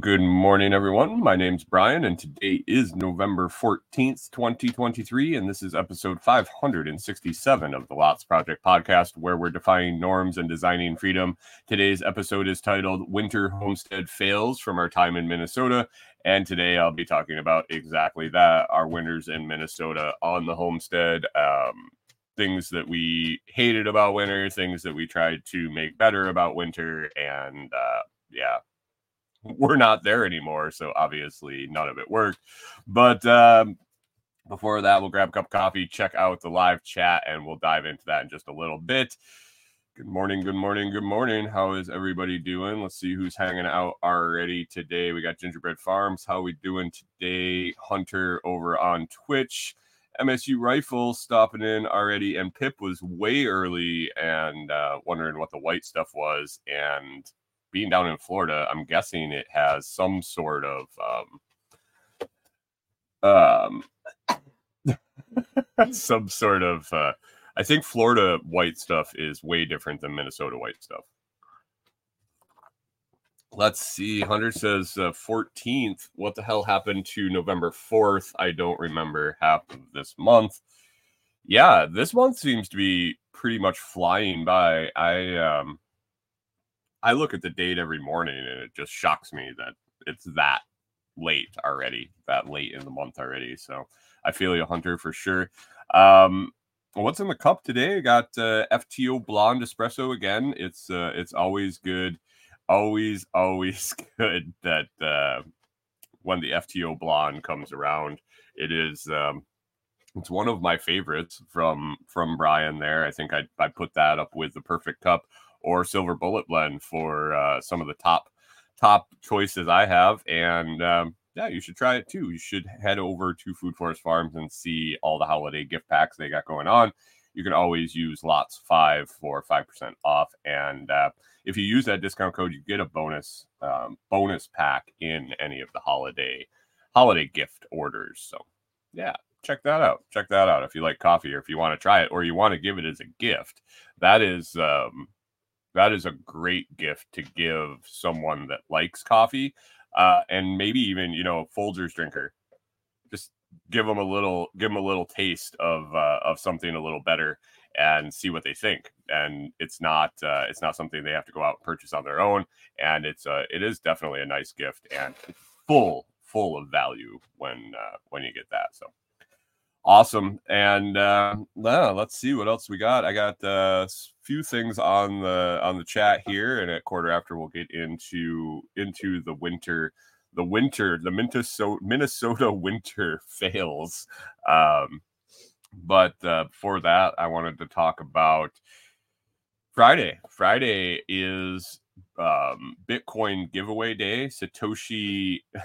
good morning, everyone. My name's Brian, and today is November 14th, 2023, and this is episode 567 of the Lots Project podcast, where we're defying norms and designing freedom. Today's episode is titled Winter Homestead Fails from Our Time in Minnesota, and today I'll be talking about exactly that our winters in Minnesota on the homestead. Um, things that we hated about winter, things that we tried to make better about winter, and uh, yeah, we're not there anymore. So obviously none of it worked. But um, before that, we'll grab a cup of coffee, check out the live chat, and we'll dive into that in just a little bit. Good morning, good morning, good morning. How is everybody doing? Let's see who's hanging out already today. We got Gingerbread Farms. How we doing today? Hunter over on Twitch. MSU Rifle stopping in already, and Pip was way early and uh, wondering what the white stuff was. And being down in Florida, I'm guessing it has some sort of um, um some sort of uh, I think Florida white stuff is way different than Minnesota white stuff. Let's see. Hunter says uh, 14th. What the hell happened to November 4th? I don't remember half of this month. Yeah, this month seems to be pretty much flying by. I um I look at the date every morning and it just shocks me that it's that late already, that late in the month already. So I feel you, Hunter, for sure. Um, what's in the cup today? I got uh, FTO Blonde Espresso again. It's uh, it's always good, always always good that uh, when the FTO Blonde comes around, it is. Um, it's one of my favorites from from Brian there. I think I I put that up with the perfect cup or silver bullet blend for uh, some of the top top choices I have. And um, yeah, you should try it too. You should head over to Food Forest Farms and see all the holiday gift packs they got going on. You can always use lots five for five percent off, and uh, if you use that discount code, you get a bonus um, bonus pack in any of the holiday holiday gift orders. So yeah, check that out. Check that out if you like coffee or if you want to try it or you want to give it as a gift. That is um, that is a great gift to give someone that likes coffee uh, and maybe even you know Folgers drinker. Just give them a little, give them a little taste of uh, of something a little better and see what they think. And it's not uh, it's not something they have to go out and purchase on their own. And it's uh, it is definitely a nice gift and full full of value when uh, when you get that. So awesome. And uh yeah, let's see what else we got. I got a uh, few things on the on the chat here and at quarter after we'll get into into the winter the winter the minnesota minnesota winter fails. Um but uh before that i wanted to talk about friday. Friday is um bitcoin giveaway day satoshi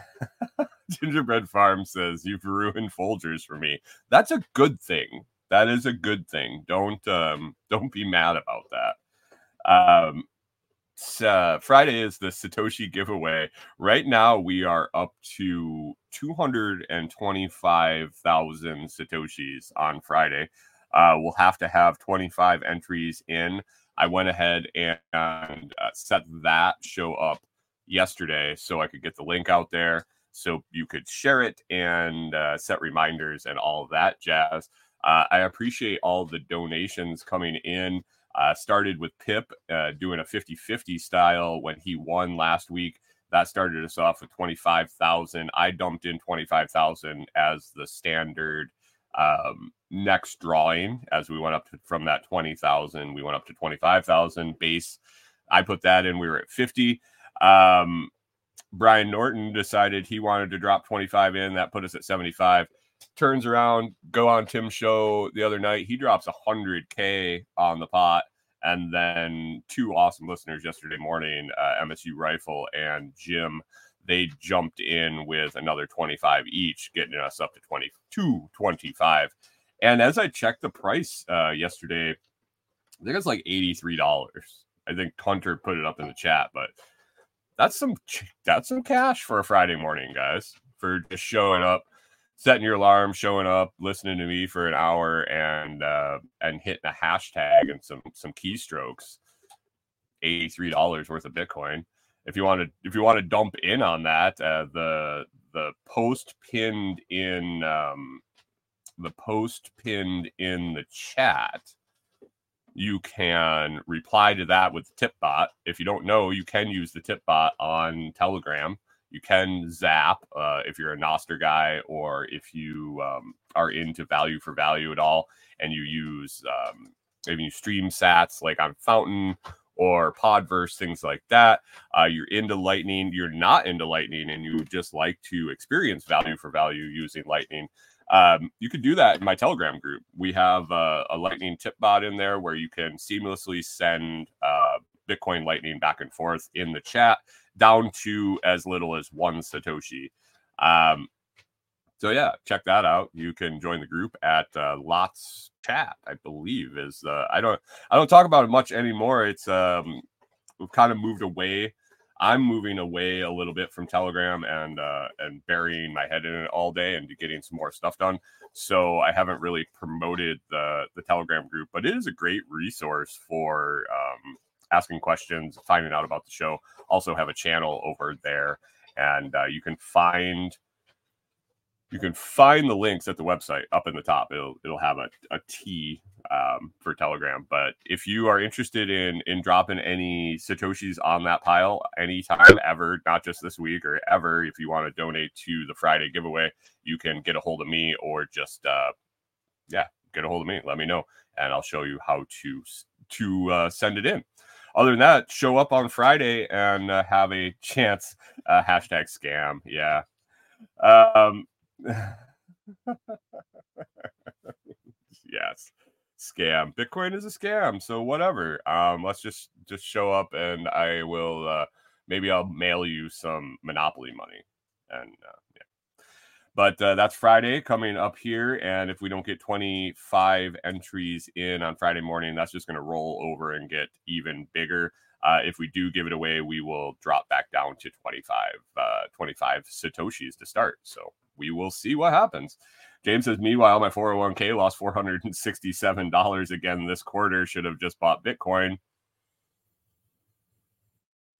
Gingerbread Farm says, You've ruined Folgers for me. That's a good thing. That is a good thing. Don't um don't be mad about that. Um uh, Friday is the Satoshi giveaway. Right now, we are up to 225,000 Satoshis on Friday. Uh, we'll have to have 25 entries in. I went ahead and, uh, set that show up yesterday so I could get the link out there so you could share it and uh, set reminders and all that jazz. Uh, I appreciate all the donations coming in. Uh, started with Pip uh, doing a 50 50 style when he won last week. That started us off with 25,000. I dumped in 25,000 as the standard um, next drawing as we went up to, from that 20,000. We went up to 25,000 base. I put that in. We were at 50. Um, Brian Norton decided he wanted to drop 25 in. That put us at 75. Turns around, go on Tim's show the other night. He drops 100K on the pot. And then two awesome listeners yesterday morning, uh, MSU Rifle and Jim, they jumped in with another 25 each, getting us up to 22, 25. And as I checked the price uh, yesterday, I think it's like $83. I think Hunter put it up in the chat, but that's some that's some cash for a Friday morning, guys, for just showing up, setting your alarm, showing up, listening to me for an hour, and uh, and hitting a hashtag and some some keystrokes. Eighty three dollars worth of Bitcoin. If you want to if you want to dump in on that, uh, the the post pinned in um, the post pinned in the chat you can reply to that with tipbot. If you don't know you can use the tipbot on telegram. You can zap uh, if you're a Nostr guy or if you um, are into value for value at all and you use um, maybe you stream sats like on fountain or podverse things like that uh, you're into lightning you're not into lightning and you just like to experience value for value using lightning um, you can do that in my Telegram group. We have a, a Lightning tip bot in there where you can seamlessly send uh, Bitcoin Lightning back and forth in the chat down to as little as one Satoshi. Um, so yeah, check that out. You can join the group at uh, Lots Chat, I believe is uh, I don't I don't talk about it much anymore. It's um, we've kind of moved away I'm moving away a little bit from Telegram and uh, and burying my head in it all day and getting some more stuff done. So I haven't really promoted the the Telegram group, but it is a great resource for um, asking questions, finding out about the show. Also have a channel over there, and uh, you can find you can find the links at the website up in the top. It'll it'll have a, a T um, for Telegram. But if you are interested in in dropping any satoshis on that pile anytime ever, not just this week or ever, if you want to donate to the Friday giveaway, you can get a hold of me or just uh, yeah, get a hold of me. Let me know, and I'll show you how to to uh, send it in. Other than that, show up on Friday and uh, have a chance. Uh, hashtag scam. Yeah. Um, yes scam bitcoin is a scam so whatever um let's just just show up and i will uh maybe i'll mail you some monopoly money and uh, yeah. But uh, that's friday coming up here and if we don't get 25 entries in on friday morning that's just going to roll over and get even bigger. Uh, if we do give it away we will drop back down to 25 uh, 25 satoshis to start so we will see what happens. James says, meanwhile, my 401k lost $467 again this quarter. Should have just bought Bitcoin.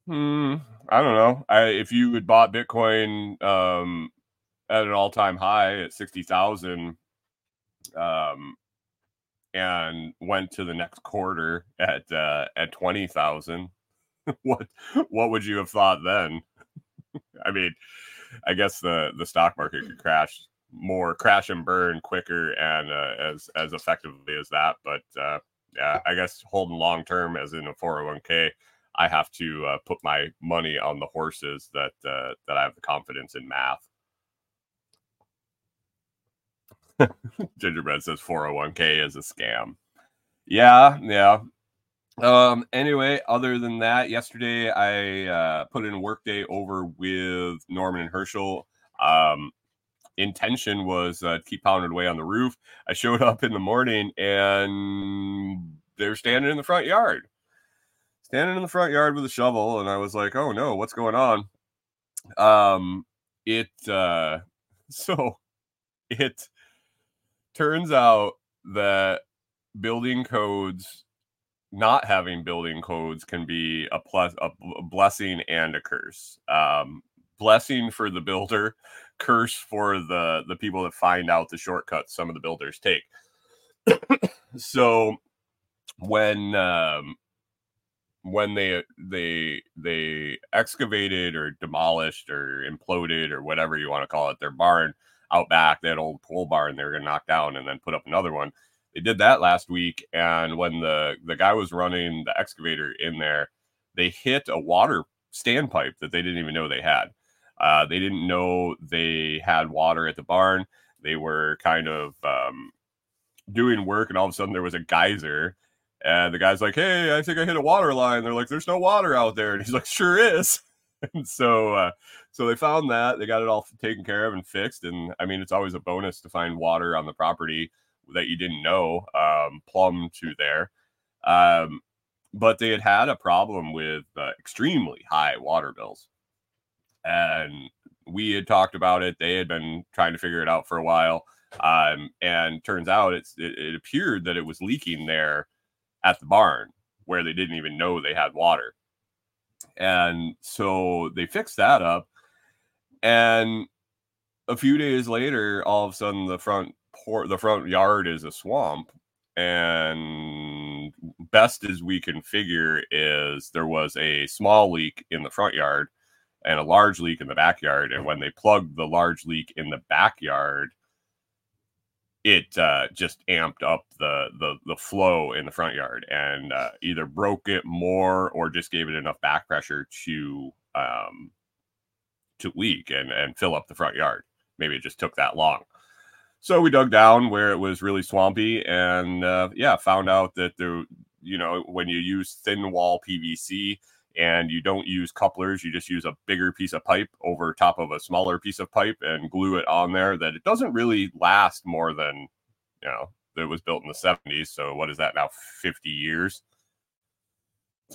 Hmm, I don't know. I, if you had bought Bitcoin um, at an all time high at 60,000 um, and went to the next quarter at uh, at 20,000, what what would you have thought then? I mean, I guess the the stock market could crash more, crash and burn quicker and uh, as as effectively as that. But uh, yeah, I guess holding long term as in a 401k, I have to uh, put my money on the horses that uh, that I have the confidence in math. Gingerbread says 401k is a scam. Yeah, yeah. Um, anyway, other than that, yesterday I uh, put in workday over with Norman and Herschel. Um, intention was uh, keep pounding away on the roof. I showed up in the morning and they're standing in the front yard, standing in the front yard with a shovel, and I was like, "Oh no, what's going on?" Um, it uh, so it turns out that building codes not having building codes can be a plus a blessing and a curse. Um, blessing for the builder, curse for the the people that find out the shortcuts some of the builders take. so when um, when they they they excavated or demolished or imploded or whatever you want to call it their barn out back that old pole barn they were going to knock down and then put up another one they did that last week, and when the the guy was running the excavator in there, they hit a water standpipe that they didn't even know they had. Uh, they didn't know they had water at the barn. They were kind of um, doing work, and all of a sudden there was a geyser. And the guy's like, "Hey, I think I hit a water line." They're like, "There's no water out there," and he's like, "Sure is." and so, uh, so they found that they got it all taken care of and fixed. And I mean, it's always a bonus to find water on the property that you didn't know um, plumb to there. Um, but they had had a problem with uh, extremely high water bills. And we had talked about it. They had been trying to figure it out for a while. Um, and turns out it's it, it appeared that it was leaking there at the barn where they didn't even know they had water. And so they fixed that up. And a few days later, all of a sudden the front the front yard is a swamp. And best as we can figure is there was a small leak in the front yard and a large leak in the backyard. And when they plugged the large leak in the backyard, it uh, just amped up the, the the flow in the front yard and uh, either broke it more or just gave it enough back pressure to um, to leak and and fill up the front yard. Maybe it just took that long. So we dug down where it was really swampy and uh, yeah, found out that the you know when you use thin wall PVC and you don't use couplers you just use a bigger piece of pipe over top of a smaller piece of pipe and glue it on there that it doesn't really last more than you know it was built in the 70s so what is that now 50 years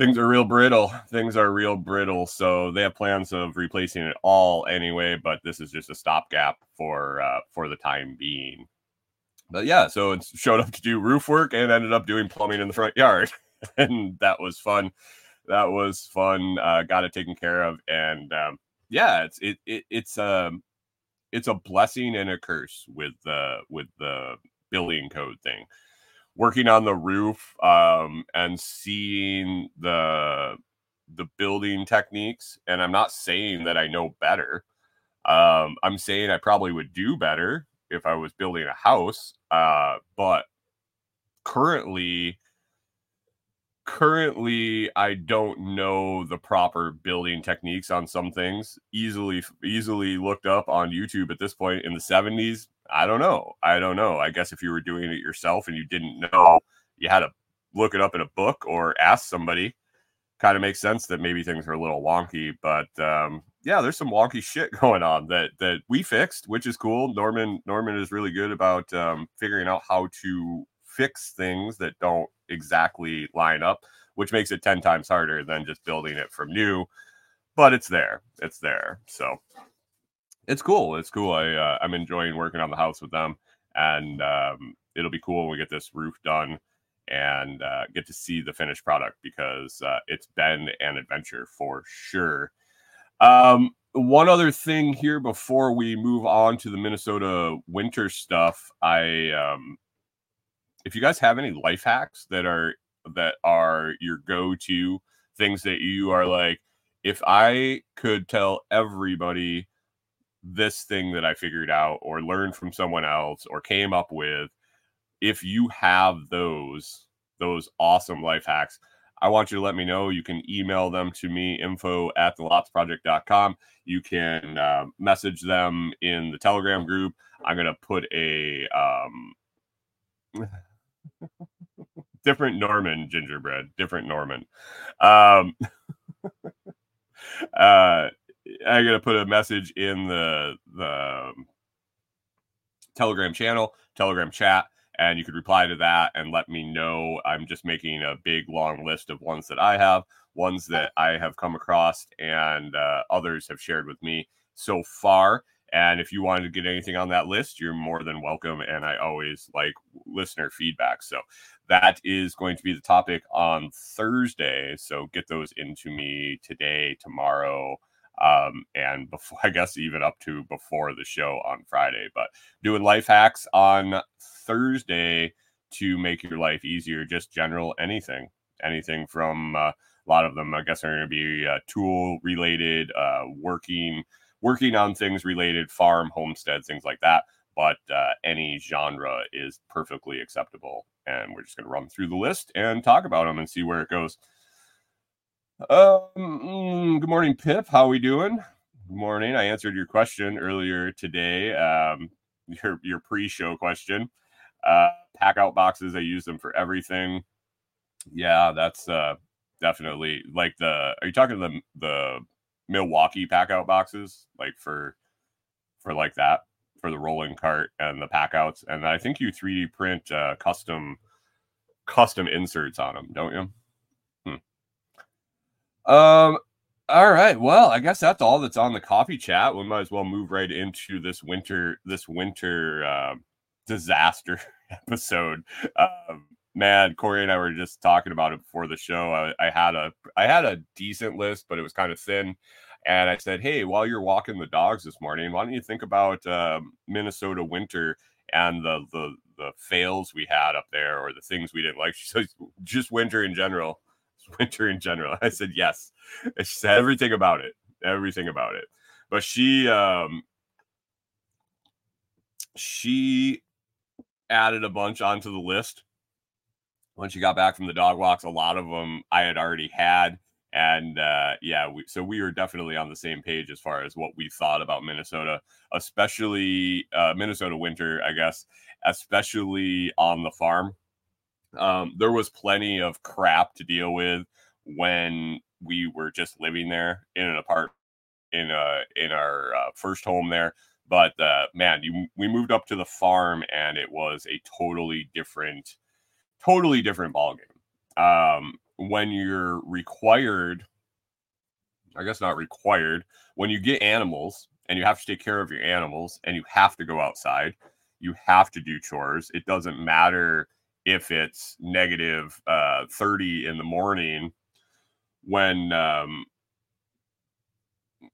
things are real brittle. Things are real brittle. So they have plans of replacing it all anyway but this is just a stopgap for uh, for the time being. But yeah so it showed up to do roof work and ended up doing plumbing in the front yard. And that was fun. That was fun. Uh, got it taken care of, and um, yeah, it's it, it it's a um, it's a blessing and a curse with the with the building code thing. Working on the roof um, and seeing the the building techniques, and I'm not saying that I know better. Um, I'm saying I probably would do better if I was building a house, uh, but currently currently i don't know the proper building techniques on some things easily easily looked up on youtube at this point in the 70s i don't know. I don't know. I guess if you were doing it yourself and you didn't know you had to look it up in a book or ask somebody. Kind of makes sense that maybe things are a little wonky but um, yeah there's some wonky shit going on that that we fixed which is cool. Norman norman is really good about um, figuring out how to fix things that don't exactly line up, which makes it 10 times harder than just building it from new. But it's there. It's there. So it's cool. It's cool. I uh, I'm enjoying working on the house with them, and um, it'll be cool when we get this roof done and uh, get to see the finished product because uh, it's been an adventure for sure. Um, one other thing here before we move on to the Minnesota winter stuff, I um, if you guys have any life hacks that are that are your go-to things that you are like if i could tell everybody this thing that i figured out or learned from someone else or came up with if you have those those awesome life hacks i want you to let me know. You can email them to me info at the lotsproject.com you can uh, message them in the telegram group. I'm going to put a um different Norman gingerbread, different Norman. Um, uh, I'm gonna put a message in the the Telegram channel, Telegram chat, and you could reply to that and let me know. I'm just making a big long list of ones that I have, ones that I have come across, and uh, others have shared with me so far. And if you wanted to get anything on that list, you're more than welcome. And I always like listener feedback. So that is going to be the topic on Thursday. So get those into me today, tomorrow, um, and before I guess even up to before the show on Friday. But doing life hacks on Thursday to make your life easier, just general anything, anything from uh, a lot of them, I guess, are going to be uh, tool related, uh, working working on things related, farm, homestead, things like that. But uh, any genre is perfectly acceptable. And we're just going to run through the list and talk about them and see where it goes. Um, mm, good morning, Pip. How are we doing? Good morning. I answered your question earlier today. Um, your your pre-show question. Uh, pack out boxes. I use them for everything. Yeah, that's uh definitely like the. Are you talking to the the Milwaukee pack out boxes, like for for like that for the rolling cart and the pack outs. And I think you 3D print uh, custom custom inserts on them, don't you? Hmm. Um, all right. Well, I guess that's all that's on the coffee chat. We might as well move right into this winter, this winter uh, disaster episode. Um, man, Corey and I were just talking about it before the show. I, I had a, I had a decent list, but it was kind of thin. And I said, hey, while you're walking the dogs this morning, why don't you think about uh, Minnesota winter and the the the fails we had up there or the things we didn't like? She said, just winter in general winter in general. I said yes. she said everything about it, everything about it. But she um she added a bunch onto the list when she got back from the dog walks. A lot of them I had already had, and uh, yeah, we, so we were definitely on the same page as far as what we thought about Minnesota, especially uh, Minnesota winter, I guess, especially on the farm um, there was plenty of crap to deal with when we were just living there in an apartment in uh in our uh, first home there but uh man you, we moved up to the farm and it was a totally different totally different ball game um when you're required i guess not required when you get animals and you have to take care of your animals and you have to go outside you have to do chores. It doesn't matter if it's negative uh, 30 in the morning when um,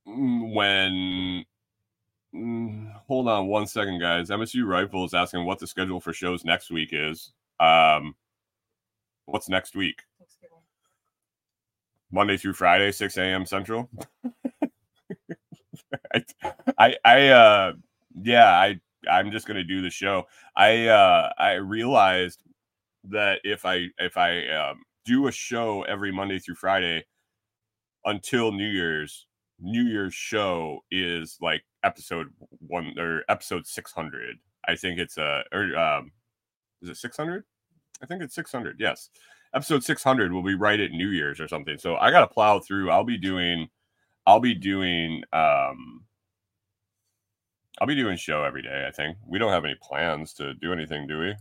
when mm, hold on one second guys. Msu rifle is asking what the schedule for shows next week is um what's next week? Monday through friday 6 a.m central? I, I i uh yeah i i'm just gonna do the show. I uh i realized that if I if I um, do a show every Monday through Friday until New Year's, New Year's show is like episode one or episode six hundred. I think it's a or um, is it six hundred? I think it's six hundred. Yes, episode six hundred will be right at New Year's or something. So I got to plow through. I'll be doing. I'll be doing. um I'll be doing show every day. I think we don't have any plans to do anything, do we?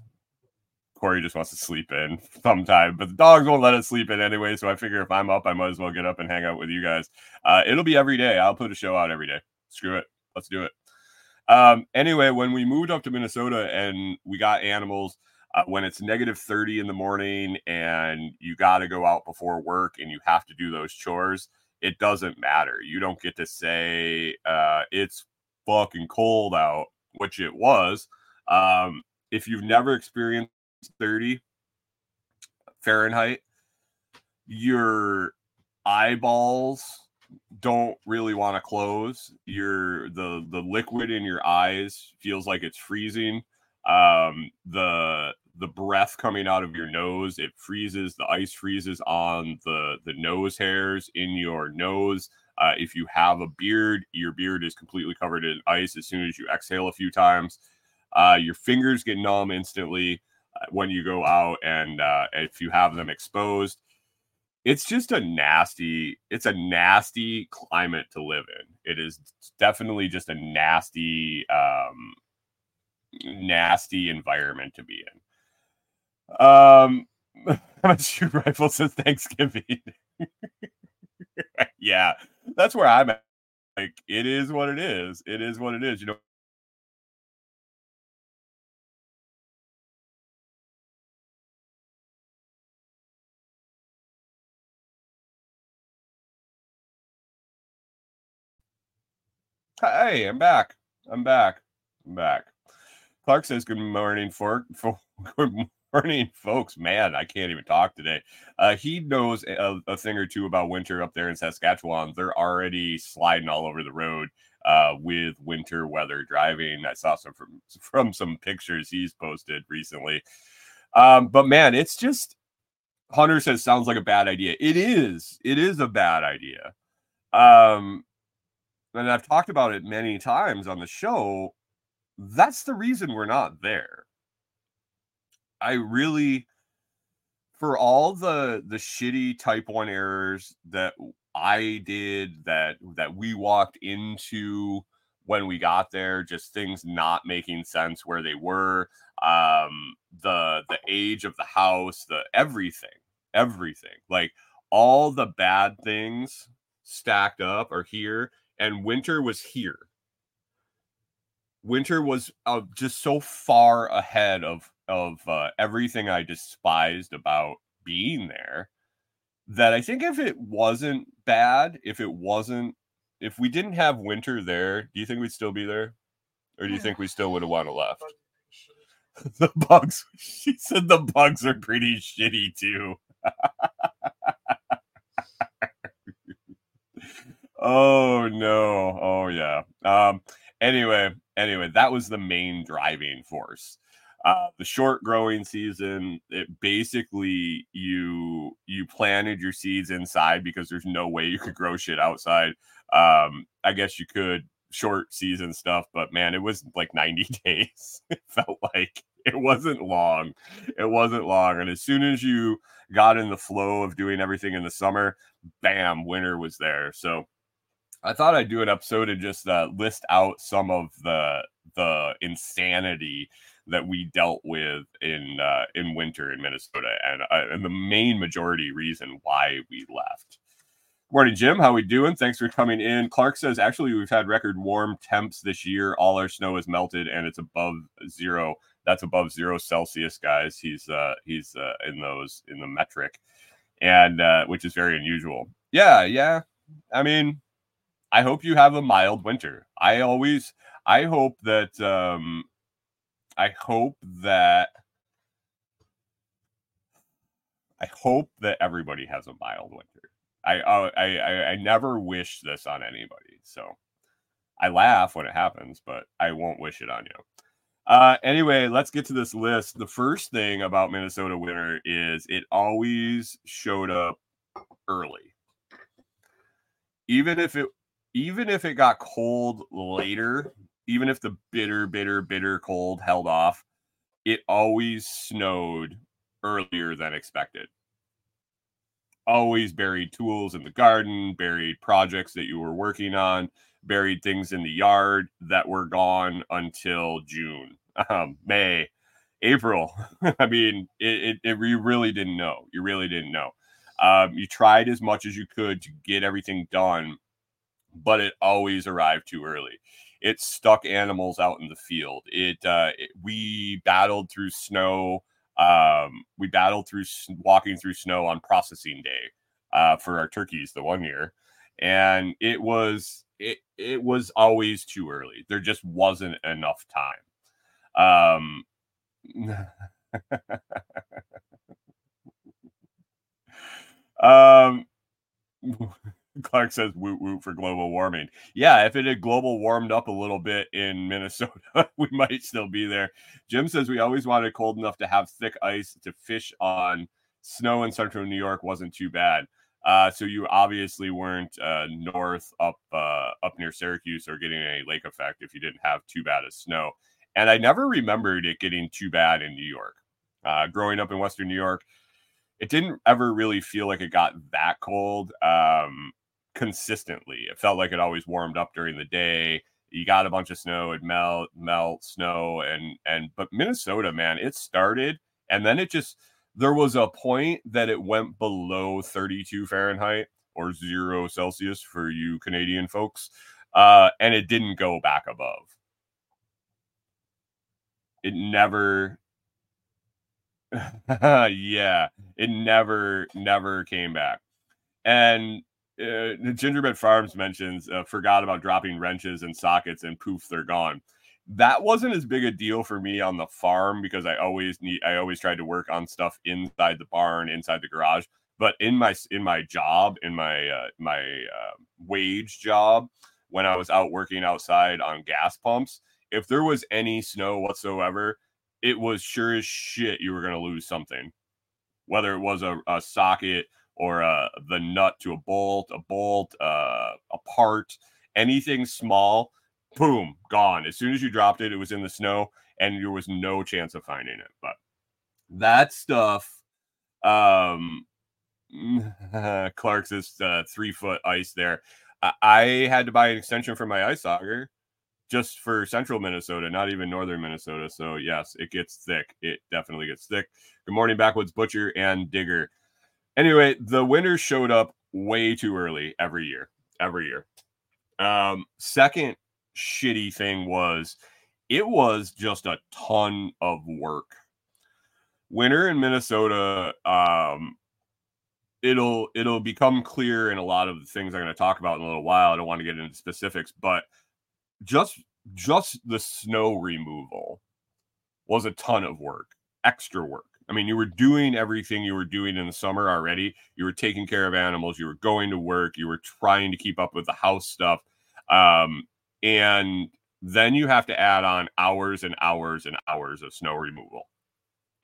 Corey just wants to sleep in sometime, but the dogs won't let us sleep in anyway. So I figure if I'm up, I might as well get up and hang out with you guys. Uh, it'll be every day. I'll put a show out every day. Screw it. Let's do it. Um, anyway, when we moved up to Minnesota and we got animals, uh, when it's negative 30 in the morning and you got to go out before work and you have to do those chores, it doesn't matter. You don't get to say uh, it's fucking cold out, which it was. Um, if you've never experienced 30 Fahrenheit, your eyeballs don't really want to close. Your the the liquid in your eyes feels like it's freezing. Um, the the breath coming out of your nose it freezes. The ice freezes on the the nose hairs in your nose. Uh, if you have a beard, your beard is completely covered in ice as soon as you exhale a few times. Uh, your fingers get numb instantly when you go out and uh, if you have them exposed it's just a nasty it's a nasty climate to live in it is definitely just a nasty um nasty environment to be in um shoot rifle says thanksgiving yeah that's where i'm at like it is what it is it is what it is you know Hey, I'm back. I'm back. I'm back. Clark says, Good morning, for, for good morning, folks. Man, I can't even talk today. Uh, he knows a, a, thing or two about winter up there in Saskatchewan. They're already sliding all over the road uh, with winter weather driving. I saw some from, from some pictures he's posted recently. Um, but man, it's just Hunter says sounds like a bad idea. It is. It is a bad idea. Um, and I've talked about it many times on the show. That's the reason we're not there. I really, for all the the shitty type one errors that I did, that that we walked into when we got there, just things not making sense where they were, um, the the age of the house, the everything, everything, like all the bad things stacked up are here, and winter was here. Winter was uh, just so far ahead of of uh, everything I despised about being there that I think if it wasn't bad, if it wasn't, if we didn't have winter there, do you think we'd still be there, or do you think we still would have wanted left? the bugs. She said the bugs are pretty shitty too. oh no. Oh yeah. Um anyway, anyway, that was the main driving force. Uh, the short growing season, it basically you you planted your seeds inside because there's no way you could grow shit outside. Um, I guess you could short season stuff, but man, it was like 90 days. it felt like it wasn't long. It wasn't long. And as soon as you got in the flow of doing everything in the summer, bam, winter was there. So I thought I'd do an episode and just uh, list out some of the the insanity that we dealt with in uh, in winter in Minnesota, and uh, and the main majority reason why we left. Morning, Jim. How are we doing? Thanks for coming in. Clark says actually we've had record warm temps this year. All our snow is melted and it's above zero. That's above zero Celsius, guys. He's uh he's uh, in those in the metric, and uh, which is very unusual. Yeah, yeah. I mean, I hope you have a mild winter. I always I hope that um I hope that I hope that everybody has a mild winter. I uh, I I, I never wish this on anybody. So I laugh when it happens, but I won't wish it on you. Uh, anyway, let's get to this list. The first thing about Minnesota winter is it always showed up early. Even if it even if it got cold later, even if the bitter, bitter, bitter cold held off, it always snowed earlier than expected. Always buried tools in the garden, buried projects that you were working on, buried things in the yard that were gone until June, um, May, April. I mean, it, it, it, you really didn't know. You really didn't know. Um, you tried as much as you could to get everything done, but it always arrived too early it stuck animals out in the field. It, uh, it we battled through snow. Um, we battled through walking through snow on processing day uh, for our turkeys the one year, and it was it it was always too early. There just wasn't enough time. Um, um Clark says woot woot for global warming. Yeah, if it had global warmed up a little bit in Minnesota, we might still be there. Jim says we always wanted cold enough to have thick ice to fish on. Snow in central New York wasn't too bad. Uh, so you obviously weren't uh, north up uh, up near Syracuse or getting any lake effect if you didn't have too bad of snow. And I never remembered it getting too bad in New York. Uh, growing up in Western New York, it didn't ever really feel like it got that cold. Um, consistently. It felt like it always warmed up during the day. You got a bunch of snow, it melt, melt, snow, and and but Minnesota, man, it started and then it just there was a point that it went below 32 Fahrenheit or zero Celsius for you Canadian folks, uh, and it didn't go back above. It never, yeah, it never, never came back. And uh, Gingerbread Farms mentions uh, forgot about dropping wrenches and sockets and poof, they're gone. That wasn't as big a deal for me on the farm because I always need I always tried to work on stuff inside the barn, inside the garage. But in my in my job, in my uh, my uh, wage job, when I was out working outside on gas pumps, if there was any snow whatsoever, it was sure as shit you were going to lose something, whether it was a, a socket or uh, the nut to a bolt, a bolt, uh, a part, anything small, boom, gone. As soon as you dropped it, it was in the snow, and there was no chance of finding it. But that stuff, um, Clark's is uh, three foot ice there. I had to buy an extension for my ice auger just for central Minnesota, not even northern Minnesota. So, yes, it gets thick. It definitely gets thick. Good morning, Backwoods Butcher and Digger. Anyway, the winters showed up way too early every year. Every year. Um, second shitty thing was it was just a ton of work. Winter in Minnesota, um, it'll it'll become clear in a lot of the things I'm going to talk about in a little while. I don't want to get into specifics, but just just the snow removal was a ton of work, extra work. I mean, you were doing everything you were doing in the summer already. You were taking care of animals. You were going to work. You were trying to keep up with the house stuff. Um, and then you have to add on hours and hours and hours of snow removal.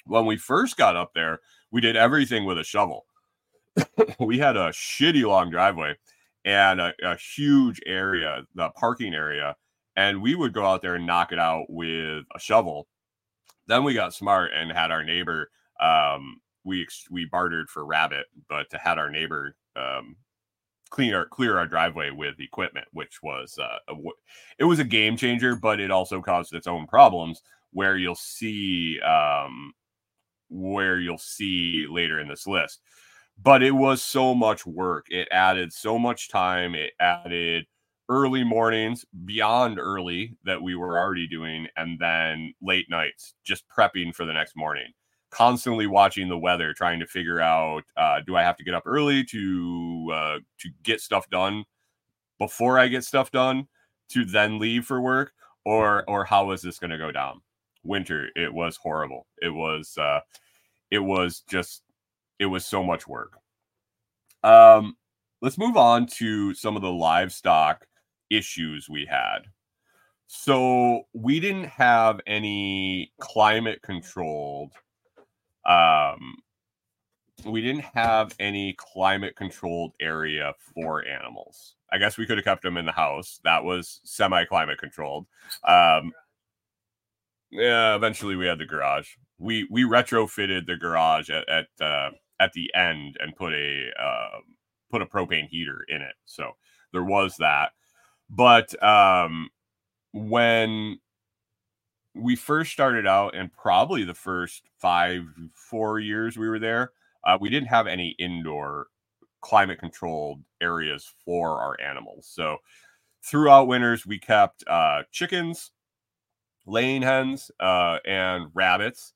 When we first got up there, we did everything with a shovel. we had a shitty long driveway and a, a huge area, the parking area, and we would go out there and knock it out with a shovel then we got smart and had our neighbor. Um, we we bartered for rabbit, but to had our neighbor um, clean our clear our driveway with equipment, which was uh, it was a game changer, but it also caused its own problems. Where you'll see um, where you'll see later in this list, but it was so much work. It added so much time. It added early mornings beyond early that we were already doing and then late nights just prepping for the next morning constantly watching the weather trying to figure out uh, do i have to get up early to uh, to get stuff done before i get stuff done to then leave for work? Or or how is this going to go down? Winter it was horrible. It was uh it was just it was so much work. Um let's move on to some of the livestock issues we had. So we didn't have any climate controlled um we didn't have any climate controlled area for animals. I guess we could have kept them in the house. That was semi climate controlled. Um yeah, eventually we had the garage. We we retrofitted the garage at at uh, at the end and put a uh, put a propane heater in it. So there was that. But um, when we first started out, and probably the first five, four years we were there, uh, we didn't have any indoor climate controlled areas for our animals. So throughout winters, we kept uh, chickens, laying hens, uh, and rabbits.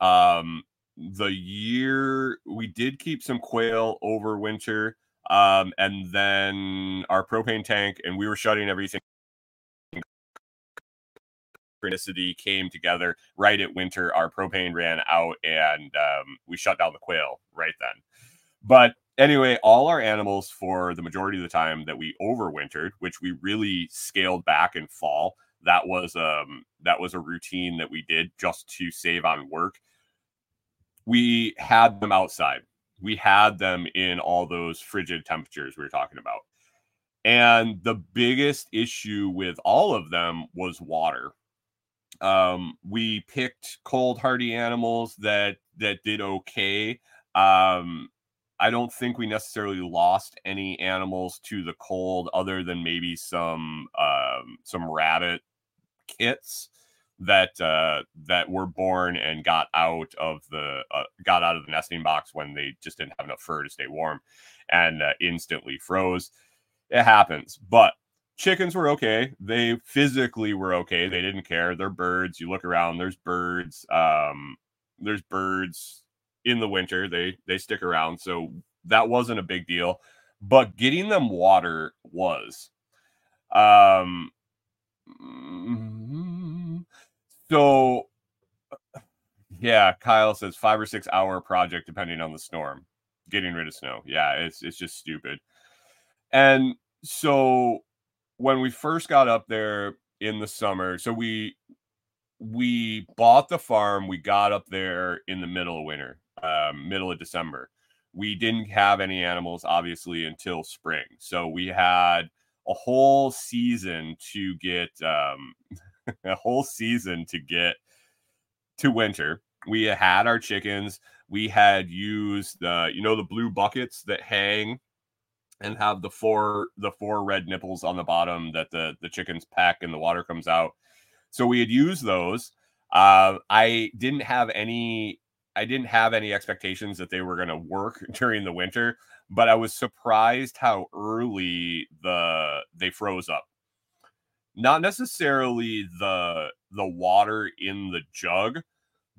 Um, the year we did keep some quail over winter um, and then our propane tank, and we were shutting everything. Synchronicity came together right at winter. Our propane ran out, and um, we shut down the quail right then. But anyway, all our animals for the majority of the time that we overwintered, which we really scaled back in fall, that was um that was a routine that we did just to save on work. We had them outside we had them in all those frigid temperatures we were talking about. And the biggest issue with all of them was water. Um, we picked cold hardy animals that that did okay. Um, I don't think we necessarily lost any animals to the cold, other than maybe some um, some rabbit kits that uh, that were born and got out of the uh, got out of the nesting box when they just didn't have enough fur to stay warm and uh, instantly froze. It happens, but chickens were okay. They physically were okay. They didn't care. They're birds. You look around. There's birds. Um, there's birds in the winter. They they stick around. So that wasn't a big deal. But getting them water was. Um, so, yeah, Kyle says five or six hour project depending on the storm. Getting rid of snow. Yeah, it's it's just stupid. And so when we first got up there in the summer, so we we bought the farm. We got up there in the middle of winter, um, middle of December. We didn't have any animals, obviously, until spring. So we had a whole season to get um, a whole season to get to winter. We had our chickens. We had used the, you know, the blue buckets that hang and have the four the four red nipples on the bottom that the the chickens peck and the water comes out. So we had used those. Uh, I didn't have any I didn't have any expectations that they were going to work during the winter, but I was surprised how early the they froze up. Not necessarily the the water in the jug,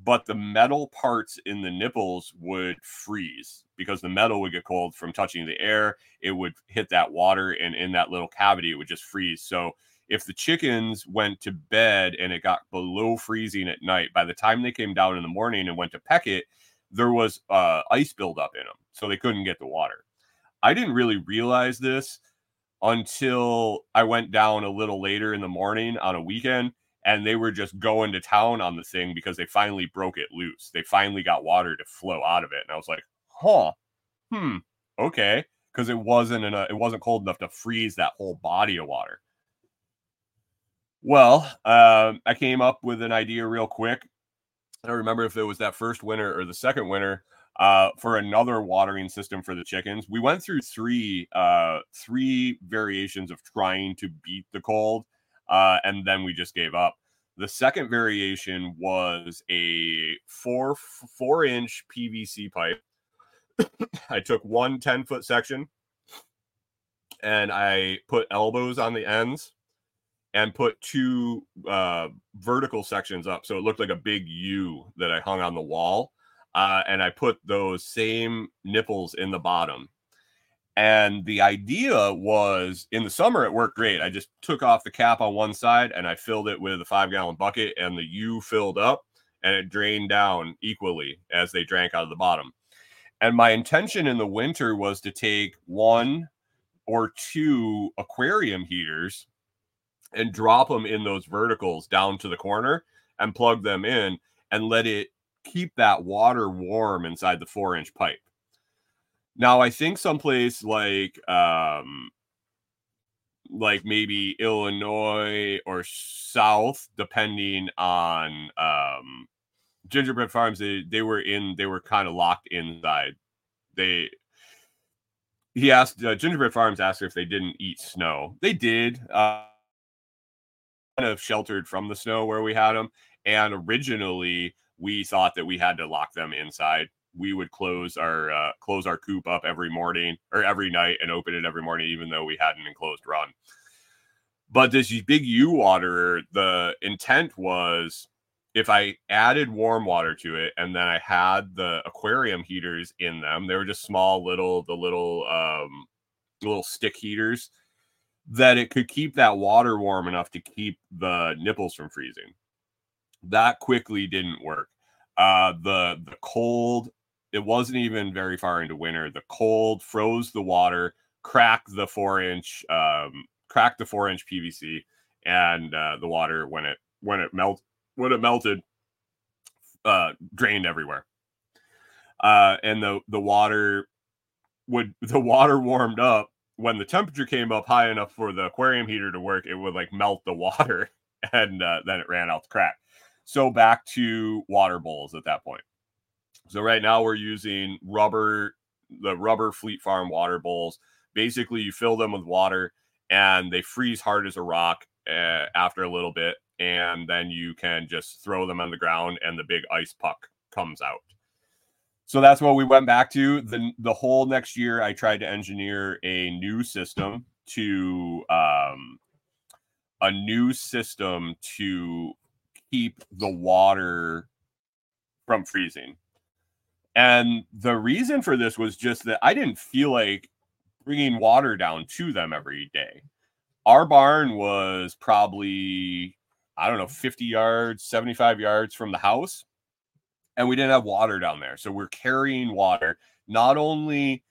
but the metal parts in the nipples would freeze because the metal would get cold from touching the air. It would hit that water, and in that little cavity, it would just freeze. So if the chickens went to bed and it got below freezing at night, by the time they came down in the morning and went to peck it, there was uh, ice buildup in them, so they couldn't get the water. I didn't really realize this until I went down a little later in the morning on a weekend and they were just going to town on the thing because they finally broke it loose. They finally got water to flow out of it. And I was like, huh, hmm, okay. Because it wasn't enough, it wasn't cold enough to freeze that whole body of water. Well, um, I came up with an idea real quick. I don't remember if it was that first winter or the second winter uh, for another watering system for the chickens. We went through three uh, three variations of trying to beat the cold, uh, and then we just gave up. The second variation was a four four inch PVC pipe. I took one 10 foot section and I put elbows on the ends and put two uh, vertical sections up. So it looked like a big U that I hung on the wall. Uh, and I put those same nipples in the bottom. And the idea was in the summer, it worked great. I just took off the cap on one side and I filled it with a five gallon bucket, and the U filled up and it drained down equally as they drank out of the bottom. And my intention in the winter was to take one or two aquarium heaters and drop them in those verticals down to the corner and plug them in and let it keep that water warm inside the four inch pipe. Now, I think someplace like, um, like maybe Illinois or South, depending on um, gingerbread farms, they, they were in, they were kind of locked inside. They, he asked, uh, gingerbread farms asked if they didn't eat snow. They did. Uh, kind of sheltered from the snow where we had them. And originally, we thought that we had to lock them inside. We would close our uh, close our coop up every morning or every night and open it every morning, even though we had an enclosed run. But this big U waterer, the intent was if I added warm water to it and then I had the aquarium heaters in them, they were just small little the little um little stick heaters that it could keep that water warm enough to keep the nipples from freezing. That quickly didn't work. Uh, the the cold, it wasn't even very far into winter. The cold froze the water, cracked the four inch, um, cracked the four inch PVC, and uh, the water when it when it melt when it melted, uh, drained everywhere. Uh, and the the water would the water warmed up when the temperature came up high enough for the aquarium heater to work, it would like melt the water and uh, then it ran out the crack. So back to water bowls at that point. So right now we're using rubber, the rubber Fleet Farm water bowls. Basically, you fill them with water and they freeze hard as a rock uh, after a little bit, and then you can just throw them on the ground and the big ice puck comes out. So that's what we went back to. The the whole next year I tried to engineer a new system to um a new system to keep the water from freezing. And the reason for this was just that I didn't feel like bringing water down to them every day. Our barn was probably I don't know 50 yards, 75 yards from the house and we didn't have water down there. So we're carrying water, not only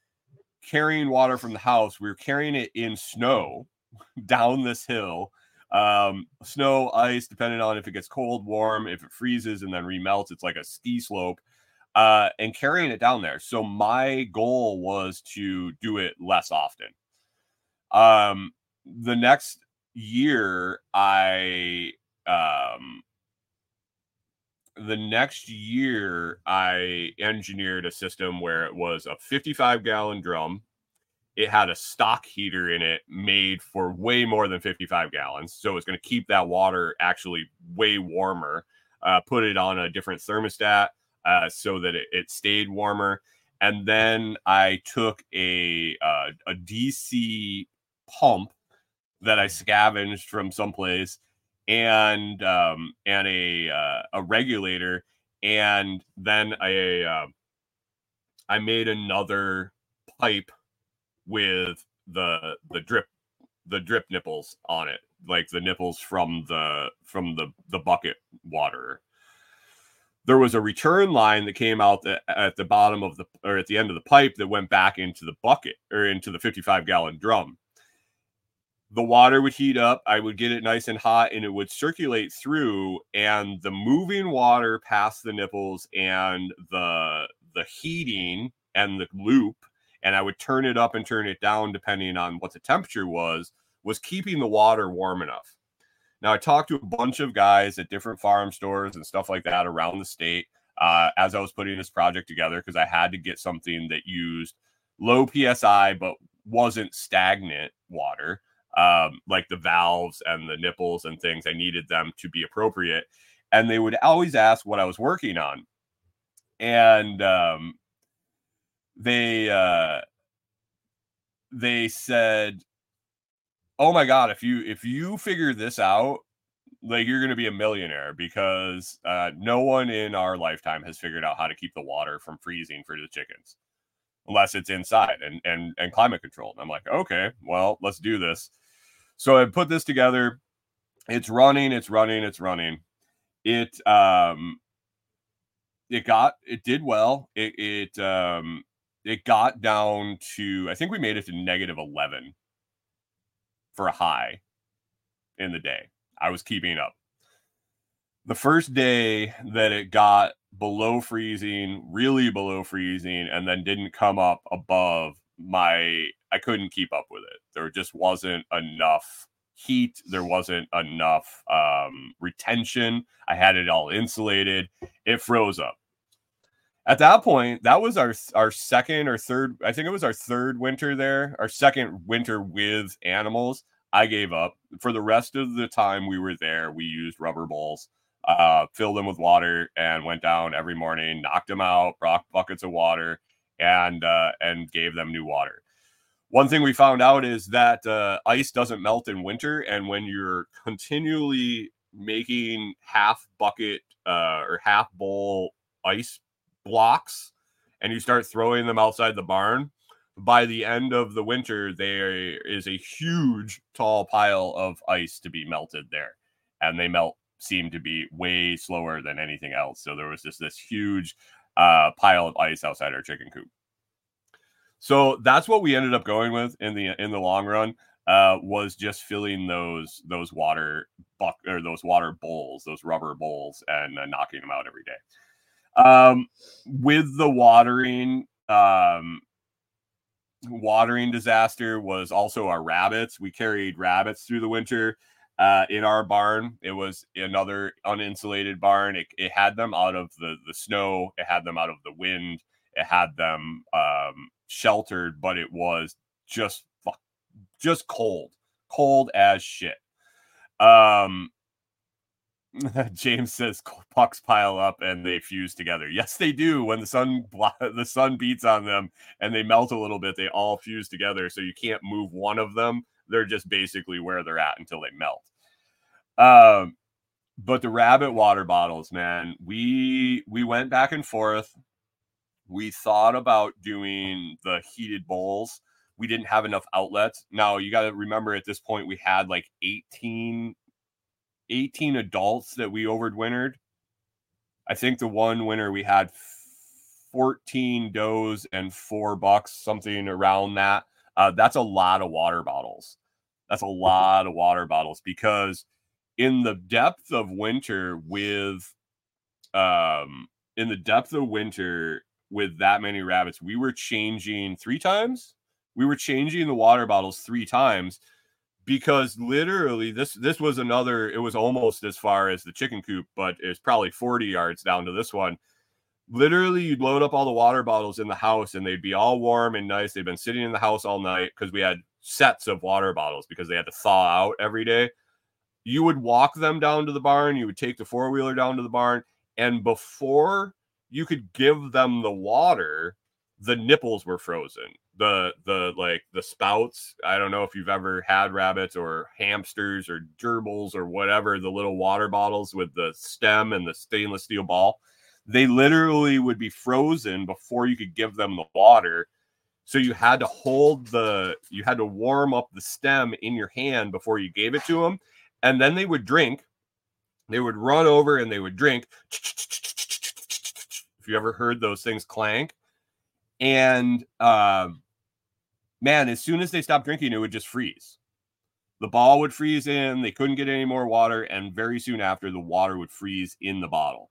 carrying water from the house, we are carrying it in snow down this hill. Um, snow, ice, depending on if it gets cold, warm, if it freezes and then remelts, it's like a ski slope. Uh, and carrying it down there. So my goal was to do it less often. Um, the next year, I um the next year I engineered a system where it was a 55 gallon drum. It had a stock heater in it made for way more than 55 gallons. So it's going to keep that water actually way warmer. Uh, put it on a different thermostat. uh, so that it, it stayed warmer. And then I took a uh, a DC pump that I scavenged from someplace and um, and a uh, a regulator, and then I uh, I made another pipe with the the drip the drip nipples on it, like the nipples from the from the the bucket water. There was a return line that came out at the bottom of the or at the end of the pipe that went back into the bucket or into the 55 gallon drum the water would heat up i would get it nice and hot and it would circulate through and the moving water past the nipples and the the heating and the loop and i would turn it up and turn it down depending on what the temperature was was keeping the water warm enough now i talked to a bunch of guys at different farm stores and stuff like that around the state uh, as i was putting this project together because i had to get something that used low psi but wasn't stagnant water um, like the valves and the nipples and things. I needed them to be appropriate. And they would always ask what I was working on. And um, they uh, they said, "Oh my god, if you if you figure this out, like you're going to be a millionaire because uh, no one in our lifetime has figured out how to keep the water from freezing for the chickens." unless it's inside and and and climate controlled. I'm like, okay, well, let's do this. So I put this together. It's running, it's running, it's running. It um it got it did well. It it um it got down to I think we made it to negative 11 for a high in the day. I was keeping up. The first day that it got below freezing, really below freezing, and then didn't come up above my I couldn't keep up with it. There just wasn't enough heat. There wasn't enough um, retention. I had it all insulated. It froze up. At that point, that was our our second or third. I think it was our third winter there. Our second winter with animals. I gave up. For the rest of the time we were there, we used rubber bowls, uh, filled them with water, and went down every morning, knocked them out, brought buckets of water, and uh, and gave them new water. One thing we found out is that uh, ice doesn't melt in winter, and when you're continually making half bucket uh, or half bowl ice blocks, and you start throwing them outside the barn, by the end of the winter, there is a huge tall pile of ice to be melted there, and they melt seem to be way slower than anything else. So there was just this huge uh, pile of ice outside our chicken coop. So that's what we ended up going with in the in the long run. Uh, was just filling those those water buck or those water bowls, those rubber bowls, and uh, knocking them out every day. Um, with the watering, um, watering disaster was also our rabbits. We carried rabbits through the winter uh, in our barn. It was another uninsulated barn. It, it had them out of the the snow. It had them out of the wind. It had them um, sheltered, but it was just just cold, cold as shit. Um, James says pucks pile up and they fuse together. Yes, they do. When the sun the sun beats on them and they melt a little bit, they all fuse together. So you can't move one of them. They're just basically where they're at until they melt. Um, but the rabbit water bottles, man, we we went back and forth we thought about doing the heated bowls. We didn't have enough outlets. Now you got to remember at this point we had like 18 18 adults that we overwintered. I think the one winter we had 14 does and four bucks, something around that. Uh, that's a lot of water bottles. That's a lot of water bottles because in the depth of winter with um in the depth of winter with that many rabbits. We were changing three times. We were changing the water bottles three times because literally this this was another it was almost as far as the chicken coop but it's probably 40 yards down to this one. Literally you'd load up all the water bottles in the house and they'd be all warm and nice. They've been sitting in the house all night because we had sets of water bottles because they had to thaw out every day. You would walk them down to the barn you would take the four-wheeler down to the barn and before you could give them the water, the nipples were frozen. The the like the spouts. I don't know if you've ever had rabbits or hamsters or gerbils or whatever, the little water bottles with the stem and the stainless steel ball. They literally would be frozen before you could give them the water. So you had to hold the you had to warm up the stem in your hand before you gave it to them, and then they would drink. They would run over and they would drink. If you ever heard those things clank, and um, man, as soon as they stopped drinking, it would just freeze. The ball would freeze in. They couldn't get any more water, and very soon after, the water would freeze in the bottle.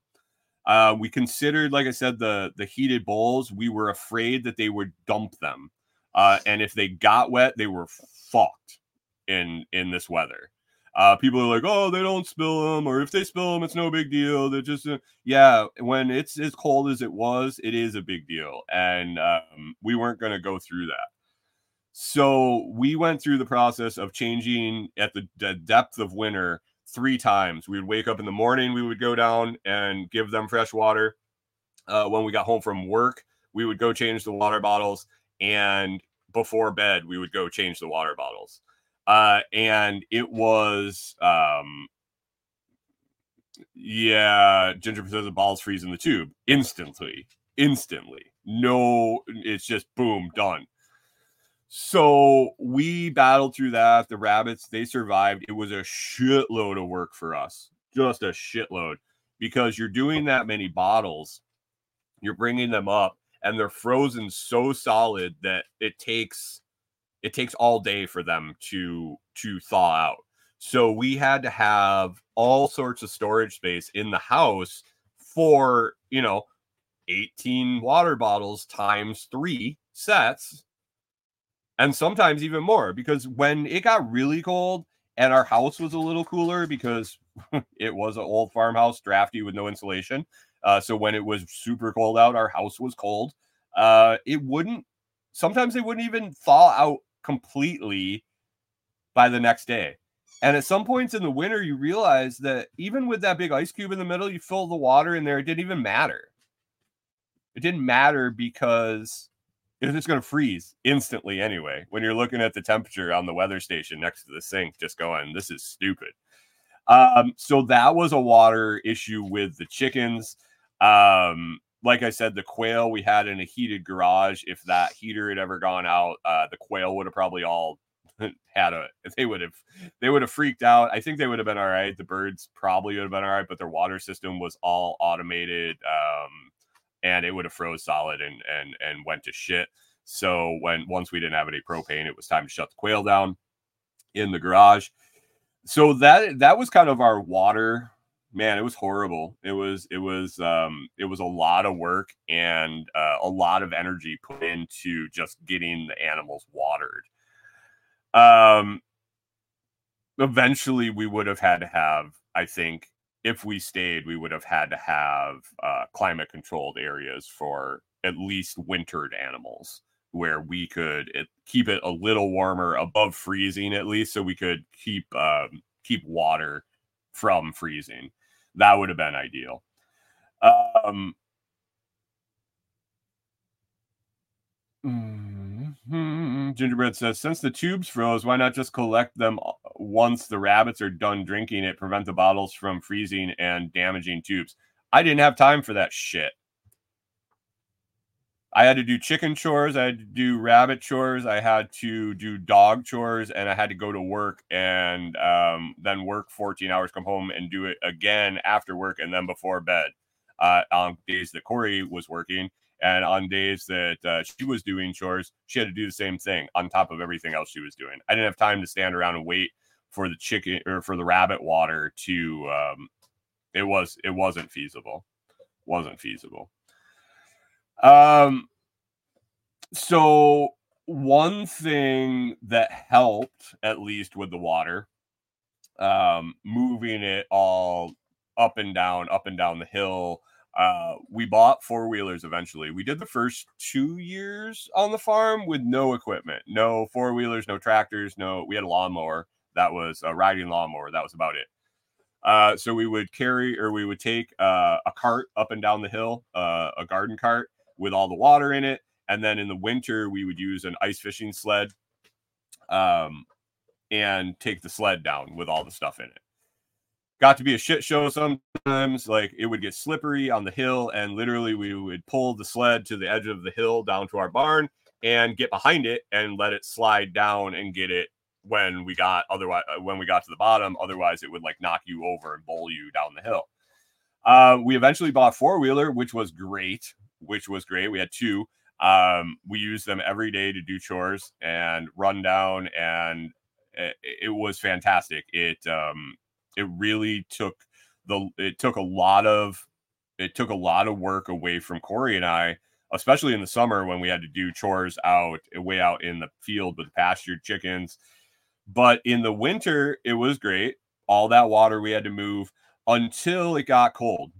Uh, we considered, like I said, the the heated bowls. We were afraid that they would dump them, uh, and if they got wet, they were fucked in in this weather. Uh, people are like, "Oh, they don't spill them," or if they spill them, it's no big deal. They're just, uh, yeah. When it's as cold as it was, it is a big deal, and um, we weren't going to go through that. So we went through the process of changing at the, the depth of winter three times. We would wake up in the morning, we would go down and give them fresh water. Uh, when we got home from work, we would go change the water bottles, and before bed, we would go change the water bottles. Uh, and it was, um, yeah, Ginger says the balls freeze in the tube instantly, instantly. No, it's just boom, done. So we battled through that. The rabbits, they survived. It was a shitload of work for us, just a shitload, because you're doing that many bottles, you're bringing them up, and they're frozen so solid that it takes it takes all day for them to to thaw out. So we had to have all sorts of storage space in the house for you know 18 water bottles times three sets and sometimes even more because when it got really cold and our house was a little cooler because it was an old farmhouse drafty with no insulation uh, so when it was super cold out our house was cold uh, it wouldn't sometimes they wouldn't even thaw out completely by the next day. And at some points in the winter you realize that even with that big ice cube in the middle you fill the water in there it didn't even matter. It didn't matter because it's just going to freeze instantly anyway when you're looking at the temperature on the weather station next to the sink just going this is stupid. Um so that was a water issue with the chickens. Um like i said the quail we had in a heated garage if that heater had ever gone out uh the quail would have probably all had a they would have they would have freaked out i think they would have been all right the birds probably would have been all right but their water system was all automated um and it would have froze solid and and and went to shit. So when once we didn't have any propane, it was time to shut the quail down in the garage. So that that was kind of our water. Man, it was horrible. It was it was um it was a lot of work and uh, a lot of energy put into just getting the animals watered. Um eventually we would have had to have I think if we stayed, we would have had to have uh, climate controlled areas for at least wintered animals where we could it, keep it a little warmer above freezing at least so we could keep um, keep water from freezing that would have been ideal. Um mhm, gingerbread says since the tubes froze why not just collect them once the rabbits are done drinking it prevent the bottles from freezing and damaging tubes? I didn't have time for that shit I had to do chicken chores, I had to do rabbit chores, I had to do dog chores, and I had to go to work and um, then work 14 hours, come home and do it again after work and then before bed uh, on days that Corey was working. And on days that uh, she was doing chores, she had to do the same thing on top of everything else she was doing. I didn't have time to stand around and wait for the chicken or for the rabbit water to. Um, it was it wasn't feasible, wasn't feasible. Um, so one thing that helped, at least with the water, um, moving it all up and down, up and down the hill. Uh, we bought four wheelers eventually. We did the first two years on the farm with no equipment, no four wheelers, no tractors, no. We had a lawnmower that was a riding lawnmower. That was about it. Uh, so we would carry or we would take uh, a cart up and down the hill, uh, a garden cart with all the water in it, and then in the winter we would use an ice fishing sled, um, and take the sled down with all the stuff in it. Got to be a shit show sometimes. Like it would get slippery on the hill, and literally we would pull the sled to the edge of the hill down to our barn and get behind it and let it slide down and get it when we got otherwise uh, when we got to the bottom otherwise it would like knock you over and bowl you down the hill uh, we eventually bought four wheeler which was great which was great. We had two um, we used them every day to do chores and run down and it, it was fantastic. It um, it really took the it took a lot of it took a lot of work away from corey and i especially in the summer when we had to do chores out way out in the field with pastured chickens. But in the winter, it was great. All that water we had to move until it got cold,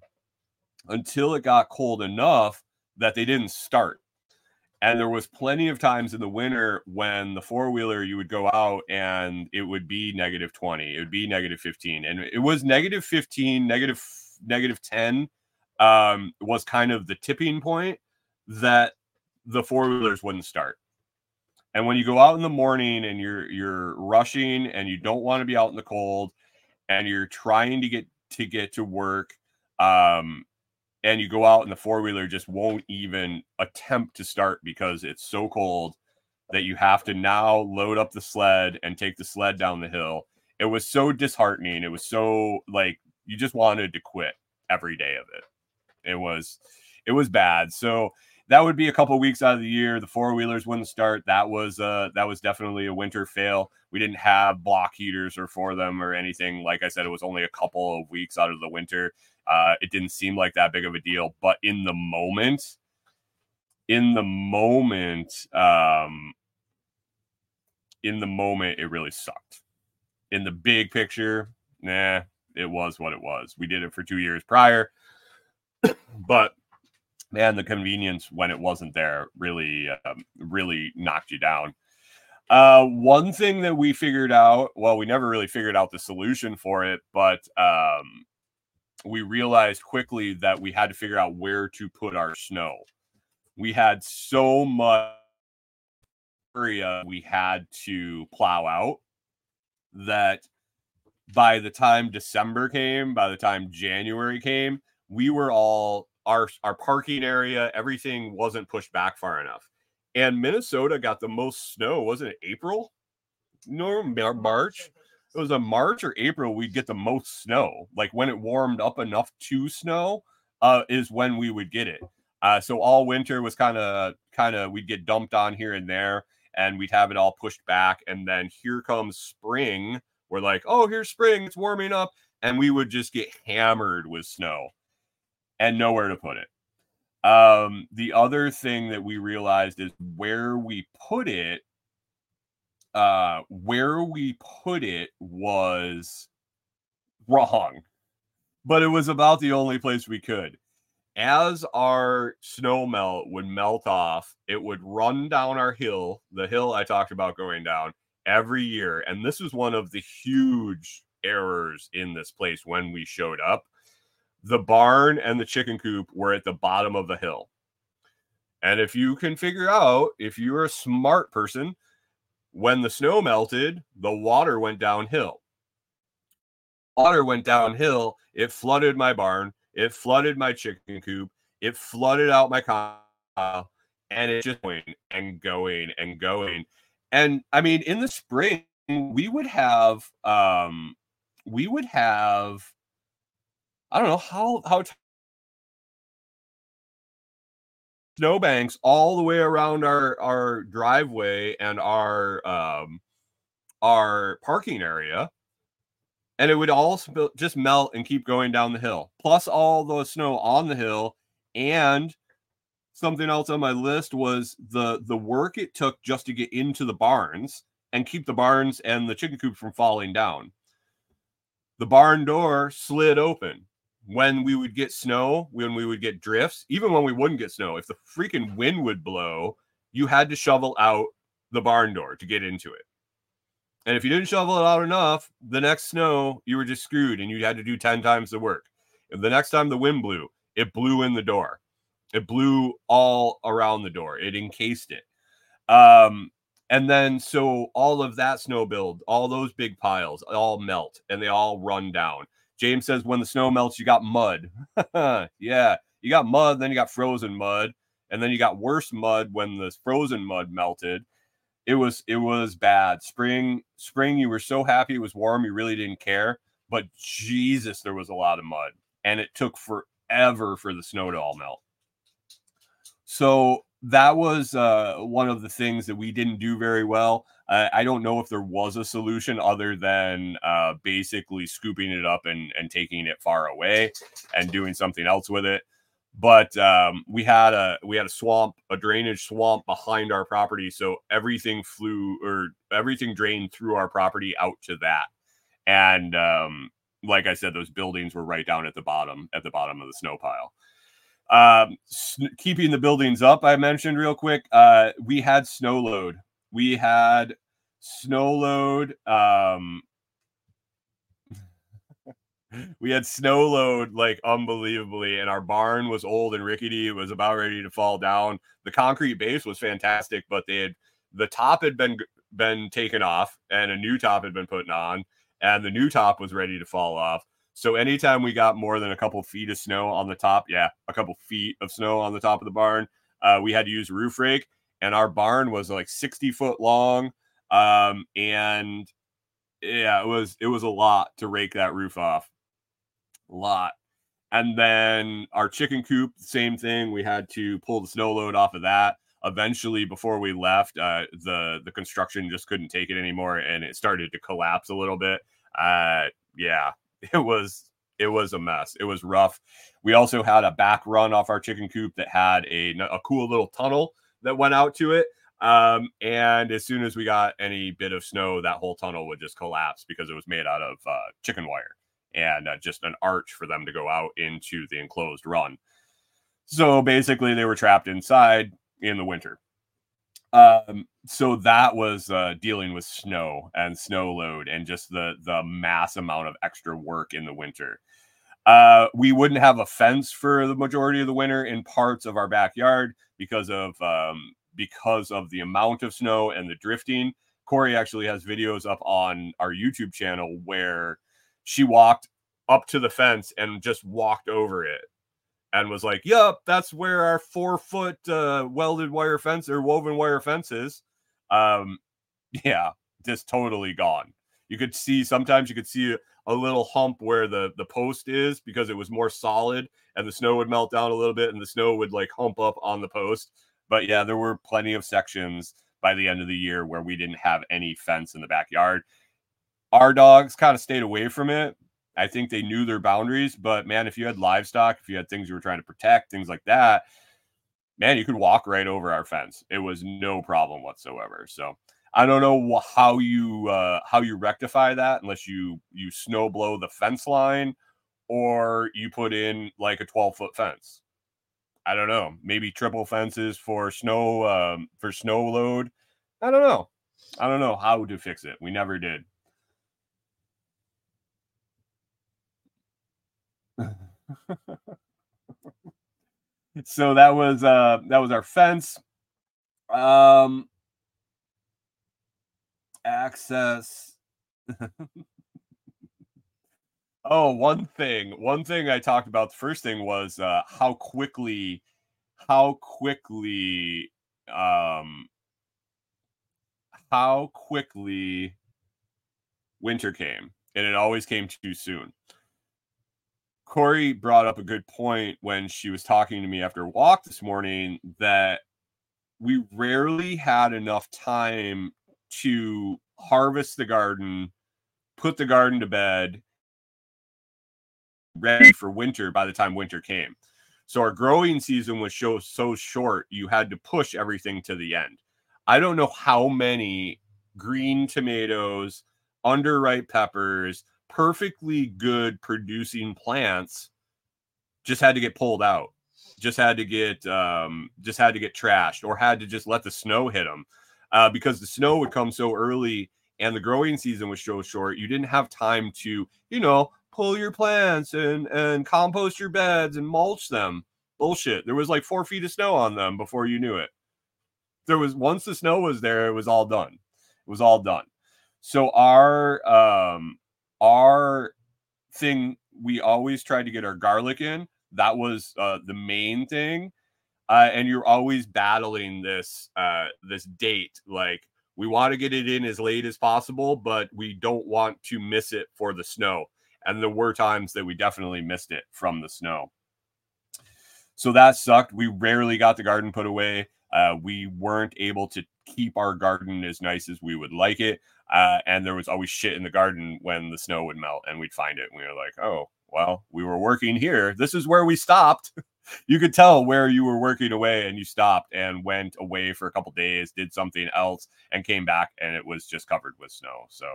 until it got cold enough that they didn't start. And there was plenty of times in the winter when the four wheeler you would go out and it would be negative 20, it would be negative 15. And it was negative 15, negative, negative 10 um, was kind of the tipping point that the four wheelers wouldn't start. And when you go out in the morning and you're you're rushing and you don't want to be out in the cold and you're trying to get to get to work um and you go out and the four-wheeler just won't even attempt to start because it's so cold that you have to now load up the sled and take the sled down the hill. It was so disheartening. It was so like you just wanted to quit every day of it. It was it was bad. So that would be a couple weeks out of the year. The four wheelers wouldn't start. That was uh that was definitely a winter fail. We didn't have block heaters or for them or anything. Like I said, it was only a couple of weeks out of the winter. Uh, it didn't seem like that big of a deal, but in the moment, in the moment, um, in the moment, it really sucked. In the big picture, nah, it was what it was. We did it for two years prior, but man, the convenience when it wasn't there really, um, really knocked you down. Uh, one thing that we figured out, well, we never really figured out the solution for it, but um, we realized quickly that we had to figure out where to put our snow. We had so much area we had to plow out that by the time December came, by the time January came, we were all our our parking area, everything wasn't pushed back far enough. And Minnesota got the most snow, wasn't it April? No, March. It was a March or April we'd get the most snow. Like when it warmed up enough to snow, uh, is when we would get it. Uh, so all winter was kind of kind of we'd get dumped on here and there, and we'd have it all pushed back. And then here comes spring. We're like, oh, here's spring. It's warming up, and we would just get hammered with snow and nowhere to put it. Um, the other thing that we realized is where we put it, uh, where we put it was wrong, but it was about the only place we could. As our snow melt would melt off, it would run down our hill, the hill I talked about going down every year. And this was one of the huge errors in this place when we showed up the barn and the chicken coop were at the bottom of the hill. And if you can figure out, if you're a smart person, when the snow melted, the water went downhill. Water went downhill. It flooded my barn. It flooded my chicken coop. It flooded out my cow. And it just going and going and going. And I mean, in the spring, we would have um we would have I don't know how how t- snowbanks all the way around our our driveway and our um our parking area and it would all sp- just melt and keep going down the hill plus all the snow on the hill and something else on my list was the the work it took just to get into the barns and keep the barns and the chicken coop from falling down. The barn door slid open when we would get snow, when we would get drifts, even when we wouldn't get snow, if the freaking wind would blow, you had to shovel out the barn door to get into it. And if you didn't shovel it out enough, the next snow, you were just screwed and you had to do 10 times the work. And the next time the wind blew, it blew in the door. It blew all around the door. It encased it. Um, and then so all of that snow build, all those big piles, all melt and they all run down. James says when the snow melts, you got mud. yeah, you got mud, then you got frozen mud, and then you got worse mud when the frozen mud melted it was it was bad. Spring spring you were so happy it was warm you really didn't care, but Jesus there was a lot of mud and it took forever for the snow to all melt. So that was uh, one of the things that we didn't do very well. Uh, I don't know if there was a solution other than uh, basically scooping it up and, and taking it far away and doing something else with it but um, we had a we had a swamp, a drainage swamp behind our property, so everything flew or everything drained through our property out to that. And um, like I said, those buildings were right down at the bottom at the bottom of the snow pile. Um, keeping the buildings up, I mentioned real quick. Uh, we had snow load. We had snow load. Um, we had snow load like unbelievably, and our barn was old and rickety. It was about ready to fall down. The concrete base was fantastic, but they had the top had been been taken off, and a new top had been put on, and the new top was ready to fall off. So anytime we got more than a couple feet of snow on the top, yeah, a couple feet of snow on the top of the barn, uh, we had to use roof rake, and our barn was like sixty foot long, um, and yeah, it was it was a lot to rake that roof off A lot. And then our chicken coop, same thing. We had to pull the snow load off of that. Eventually, before we left, uh, the the construction just couldn't take it anymore, and it started to collapse a little bit. Uh, yeah, it was it was a mess. It was rough. We also had a back run off our chicken coop that had a a cool little tunnel that went out to it. Um, and as soon as we got any bit of snow, that whole tunnel would just collapse because it was made out of uh, chicken wire and uh, just an arch for them to go out into the enclosed run. So basically, they were trapped inside in the winter. Um, so that was uh, dealing with snow and snow load and just the the mass amount of extra work in the winter. Uh, we wouldn't have a fence for the majority of the winter in parts of our backyard because of um, because of the amount of snow and the drifting. Corey actually has videos up on our YouTube channel where she walked up to the fence and just walked over it and was like, "Yep, that's where our four foot uh, welded wire fence or woven wire fence is." Um, yeah, just totally gone. You could see sometimes you could see a, little hump where the the post is because it was more solid, and the snow would melt down a little bit, and the snow would like hump up on the post. But yeah, there were plenty of sections by the end of the year where we didn't have any fence in the backyard. Our dogs kind of stayed away from it. I think they knew their boundaries, but man, if you had livestock, if you had things you were trying to protect, things like that, man, you could walk right over our fence. It was no problem whatsoever. So I don't know how you uh, how you rectify that unless you you snow blow the fence line or you put in like a 12 foot fence. I don't know. Maybe triple fences for snow um, for snow load. I don't know. I don't know how to fix it. We never did. so that was uh that was our fence. Um access. oh, one thing. One thing I talked about the first thing was uh how quickly how quickly um how quickly winter came and it always came too soon Corey brought up a good point when she was talking to me after a walk this morning that we rarely had enough time to harvest the garden, put the garden to bed, ready for winter by the time winter came. So our growing season was so so short, you had to push everything to the end. I don't know how many green tomatoes, underripe peppers, perfectly good producing plants just had to get pulled out just had to get um, just had to get trashed or had to just let the snow hit them uh, because the snow would come so early and the growing season was so short, you didn't have time to, you know, pull your plants and and compost your beds and mulch them. Bullshit. There was like four feet of snow on them before you knew it. There was once the snow was there, it was all done. It was all done. So our um our thing we always tried to get our garlic in. That was uh, the main thing. Uh, and you're always battling this uh, this date. Like we want to get it in as late as possible, but we don't want to miss it for the snow. And there were times that we definitely missed it from the snow. So that sucked. We rarely got the garden put away. Uh, we weren't able to keep our garden as nice as we would like it. Uh, and there was always shit in the garden when the snow would melt and we'd find it. And we were like, oh, well, we were working here. This is where we stopped. you could tell where you were working away and you stopped and went away for a couple days, did something else, and came back and it was just covered with snow. So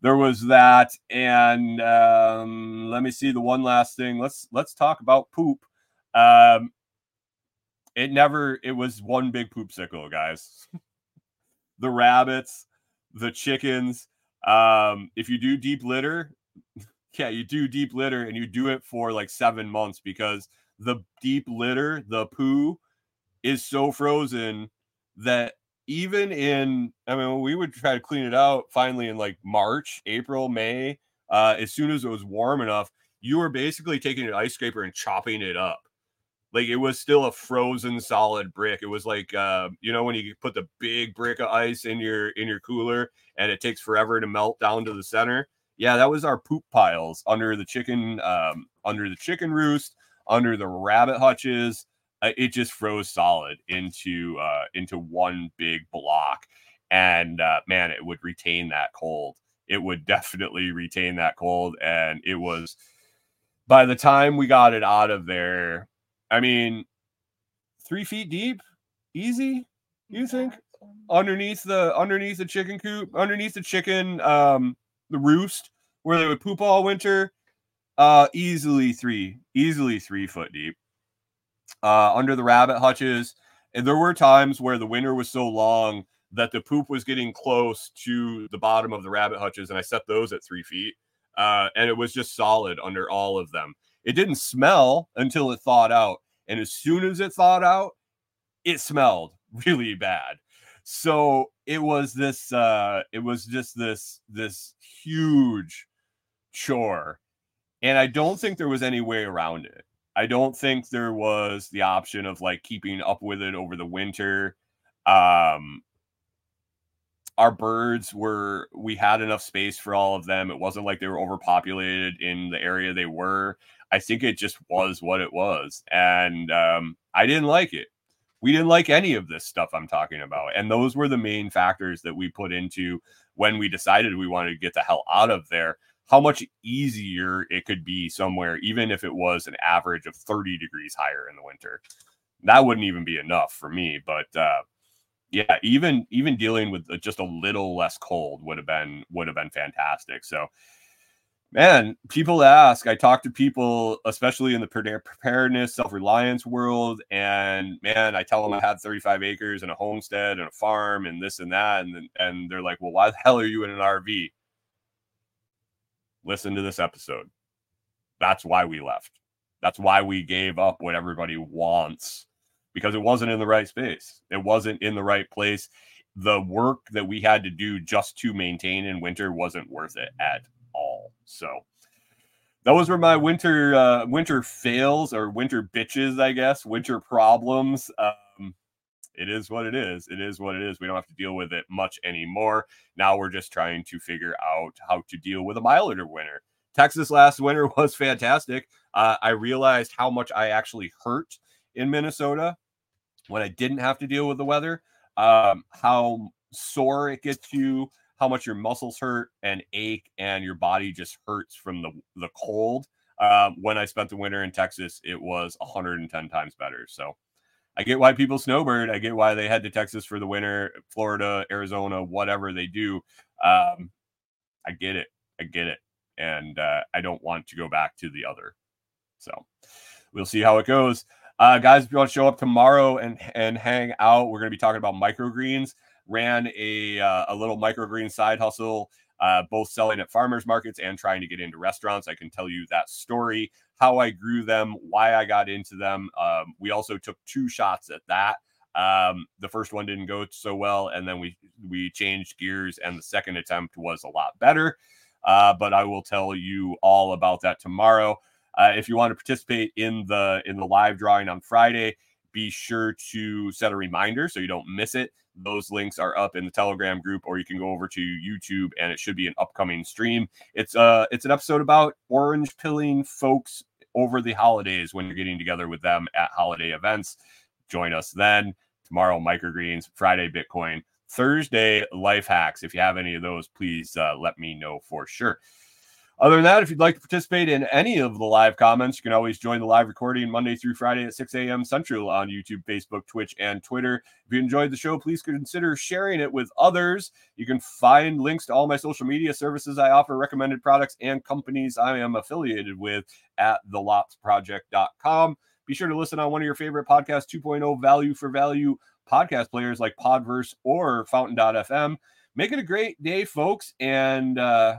there was that. And um, let me see the one last thing. Let's let's talk about poop. Um, it never it was one big poop sickle, guys. the rabbits, the chickens. Um, if you do deep litter, yeah, you do deep litter and you do it for like seven months because the deep litter, the poo, is so frozen that even in, I mean, we would try to clean it out finally in like March, April, May. Uh, as soon as it was warm enough, you were basically taking an ice scraper and chopping it up. Like it was still a frozen solid brick. It was like uh, you know when you put the big brick of ice in your in your cooler and it takes forever to melt down to the center. Yeah, that was our poop piles under the chicken um, under the chicken roost, under the rabbit hutches. Uh, it just froze solid into uh, into one big block, and uh, man, it would retain that cold. It would definitely retain that cold, and it was by the time we got it out of there I mean, three feet deep, easy. You think underneath the underneath the chicken coop, underneath the chicken, um, the roost where they would poop all winter, uh, easily three, easily three foot deep. Uh, under the rabbit hutches, and there were times where the winter was so long that the poop was getting close to the bottom of the rabbit hutches, and I set those at three feet, uh, and it was just solid under all of them. It didn't smell until it thawed out. And as soon as it thawed out, it smelled really bad. So it was this uh it was just this this huge chore. And I don't think there was any way around it. I don't think there was the option of like keeping up with it over the winter. Um our birds were we had enough space for all of them. It wasn't like they were overpopulated in the area they were. I think it just was what it was. And um, I didn't like it. We didn't like any of this stuff I'm talking about. And those were the main factors that we put into when we decided we wanted to get the hell out of there. How much easier it could be somewhere, even if it was an average of 30 degrees higher in the winter. That wouldn't even be enough for me. But uh, yeah, even even dealing with just a little less cold would have been would have been fantastic. So man, people ask. I talk to people, especially in the preparedness, self reliance world, and man, I tell them I have 35 acres and a homestead and a farm and this and that, and and they're like, "Well, why the hell are you in an RV?" Listen to this episode. That's why we left. That's why we gave up what everybody wants because it wasn't in the right space. It wasn't in the right place. The work that we had to do just to maintain in winter wasn't worth it at all. So those were my winter uh, winter fails or winter bitches, I guess, winter problems. Um, it is what it is. It is what it is. We don't have to deal with it much anymore. Now we're just trying to figure out how to deal with a milder winter. Texas last winter was fantastic. Uh, I realized how much I actually hurt in Minnesota when I didn't have to deal with the weather. Um, how sore it gets you, how much your muscles hurt and ache and your body just hurts from the the cold. Um, when I spent the winter in Texas, it was 110 times better. So I get why people snowbird. I get why they head to Texas for the winter, Florida, Arizona, whatever they do. Um, I get it. I get it. And uh, I don't want to go back to the other. So we'll see how it goes. Uh, guys, if you want to show up tomorrow and and hang out, we're going to be talking about microgreens ran a uh, a little microgreen side hustle, uh, both selling at farmers markets and trying to get into restaurants. I can tell you that story, how I grew them, why I got into them. Um, we also took two shots at that. Um, the first one didn't go so well, and then we we changed gears, and the second attempt was a lot better. Uh, but I will tell you all about that tomorrow. Uh, if you want to participate in the in the live drawing on Friday, be sure to set a reminder so you don't miss it. Those links are up in the Telegram group, or you can go over to YouTube, and it should be an upcoming stream. It's uh it's an episode about orange pilling folks over the holidays when you're getting together with them at holiday events. Join us then. Tomorrow, microgreens. Friday, Bitcoin. Thursday, life hacks. If you have any of those, please uh, let me know for sure. Other than that, if you'd like to participate in any of the live comments, you can always join the live recording Monday through Friday at 6 a.m. Central on YouTube, Facebook, Twitch, and Twitter. If you enjoyed the show, please consider sharing it with others. You can find links to all my social media services I offer, recommended products, and companies I am affiliated with at thelotsproject.com. Be sure to listen on one of your favorite podcast 2.0 value for value podcast players like Podverse or Fountain.fm. Make it a great day, folks. And uh,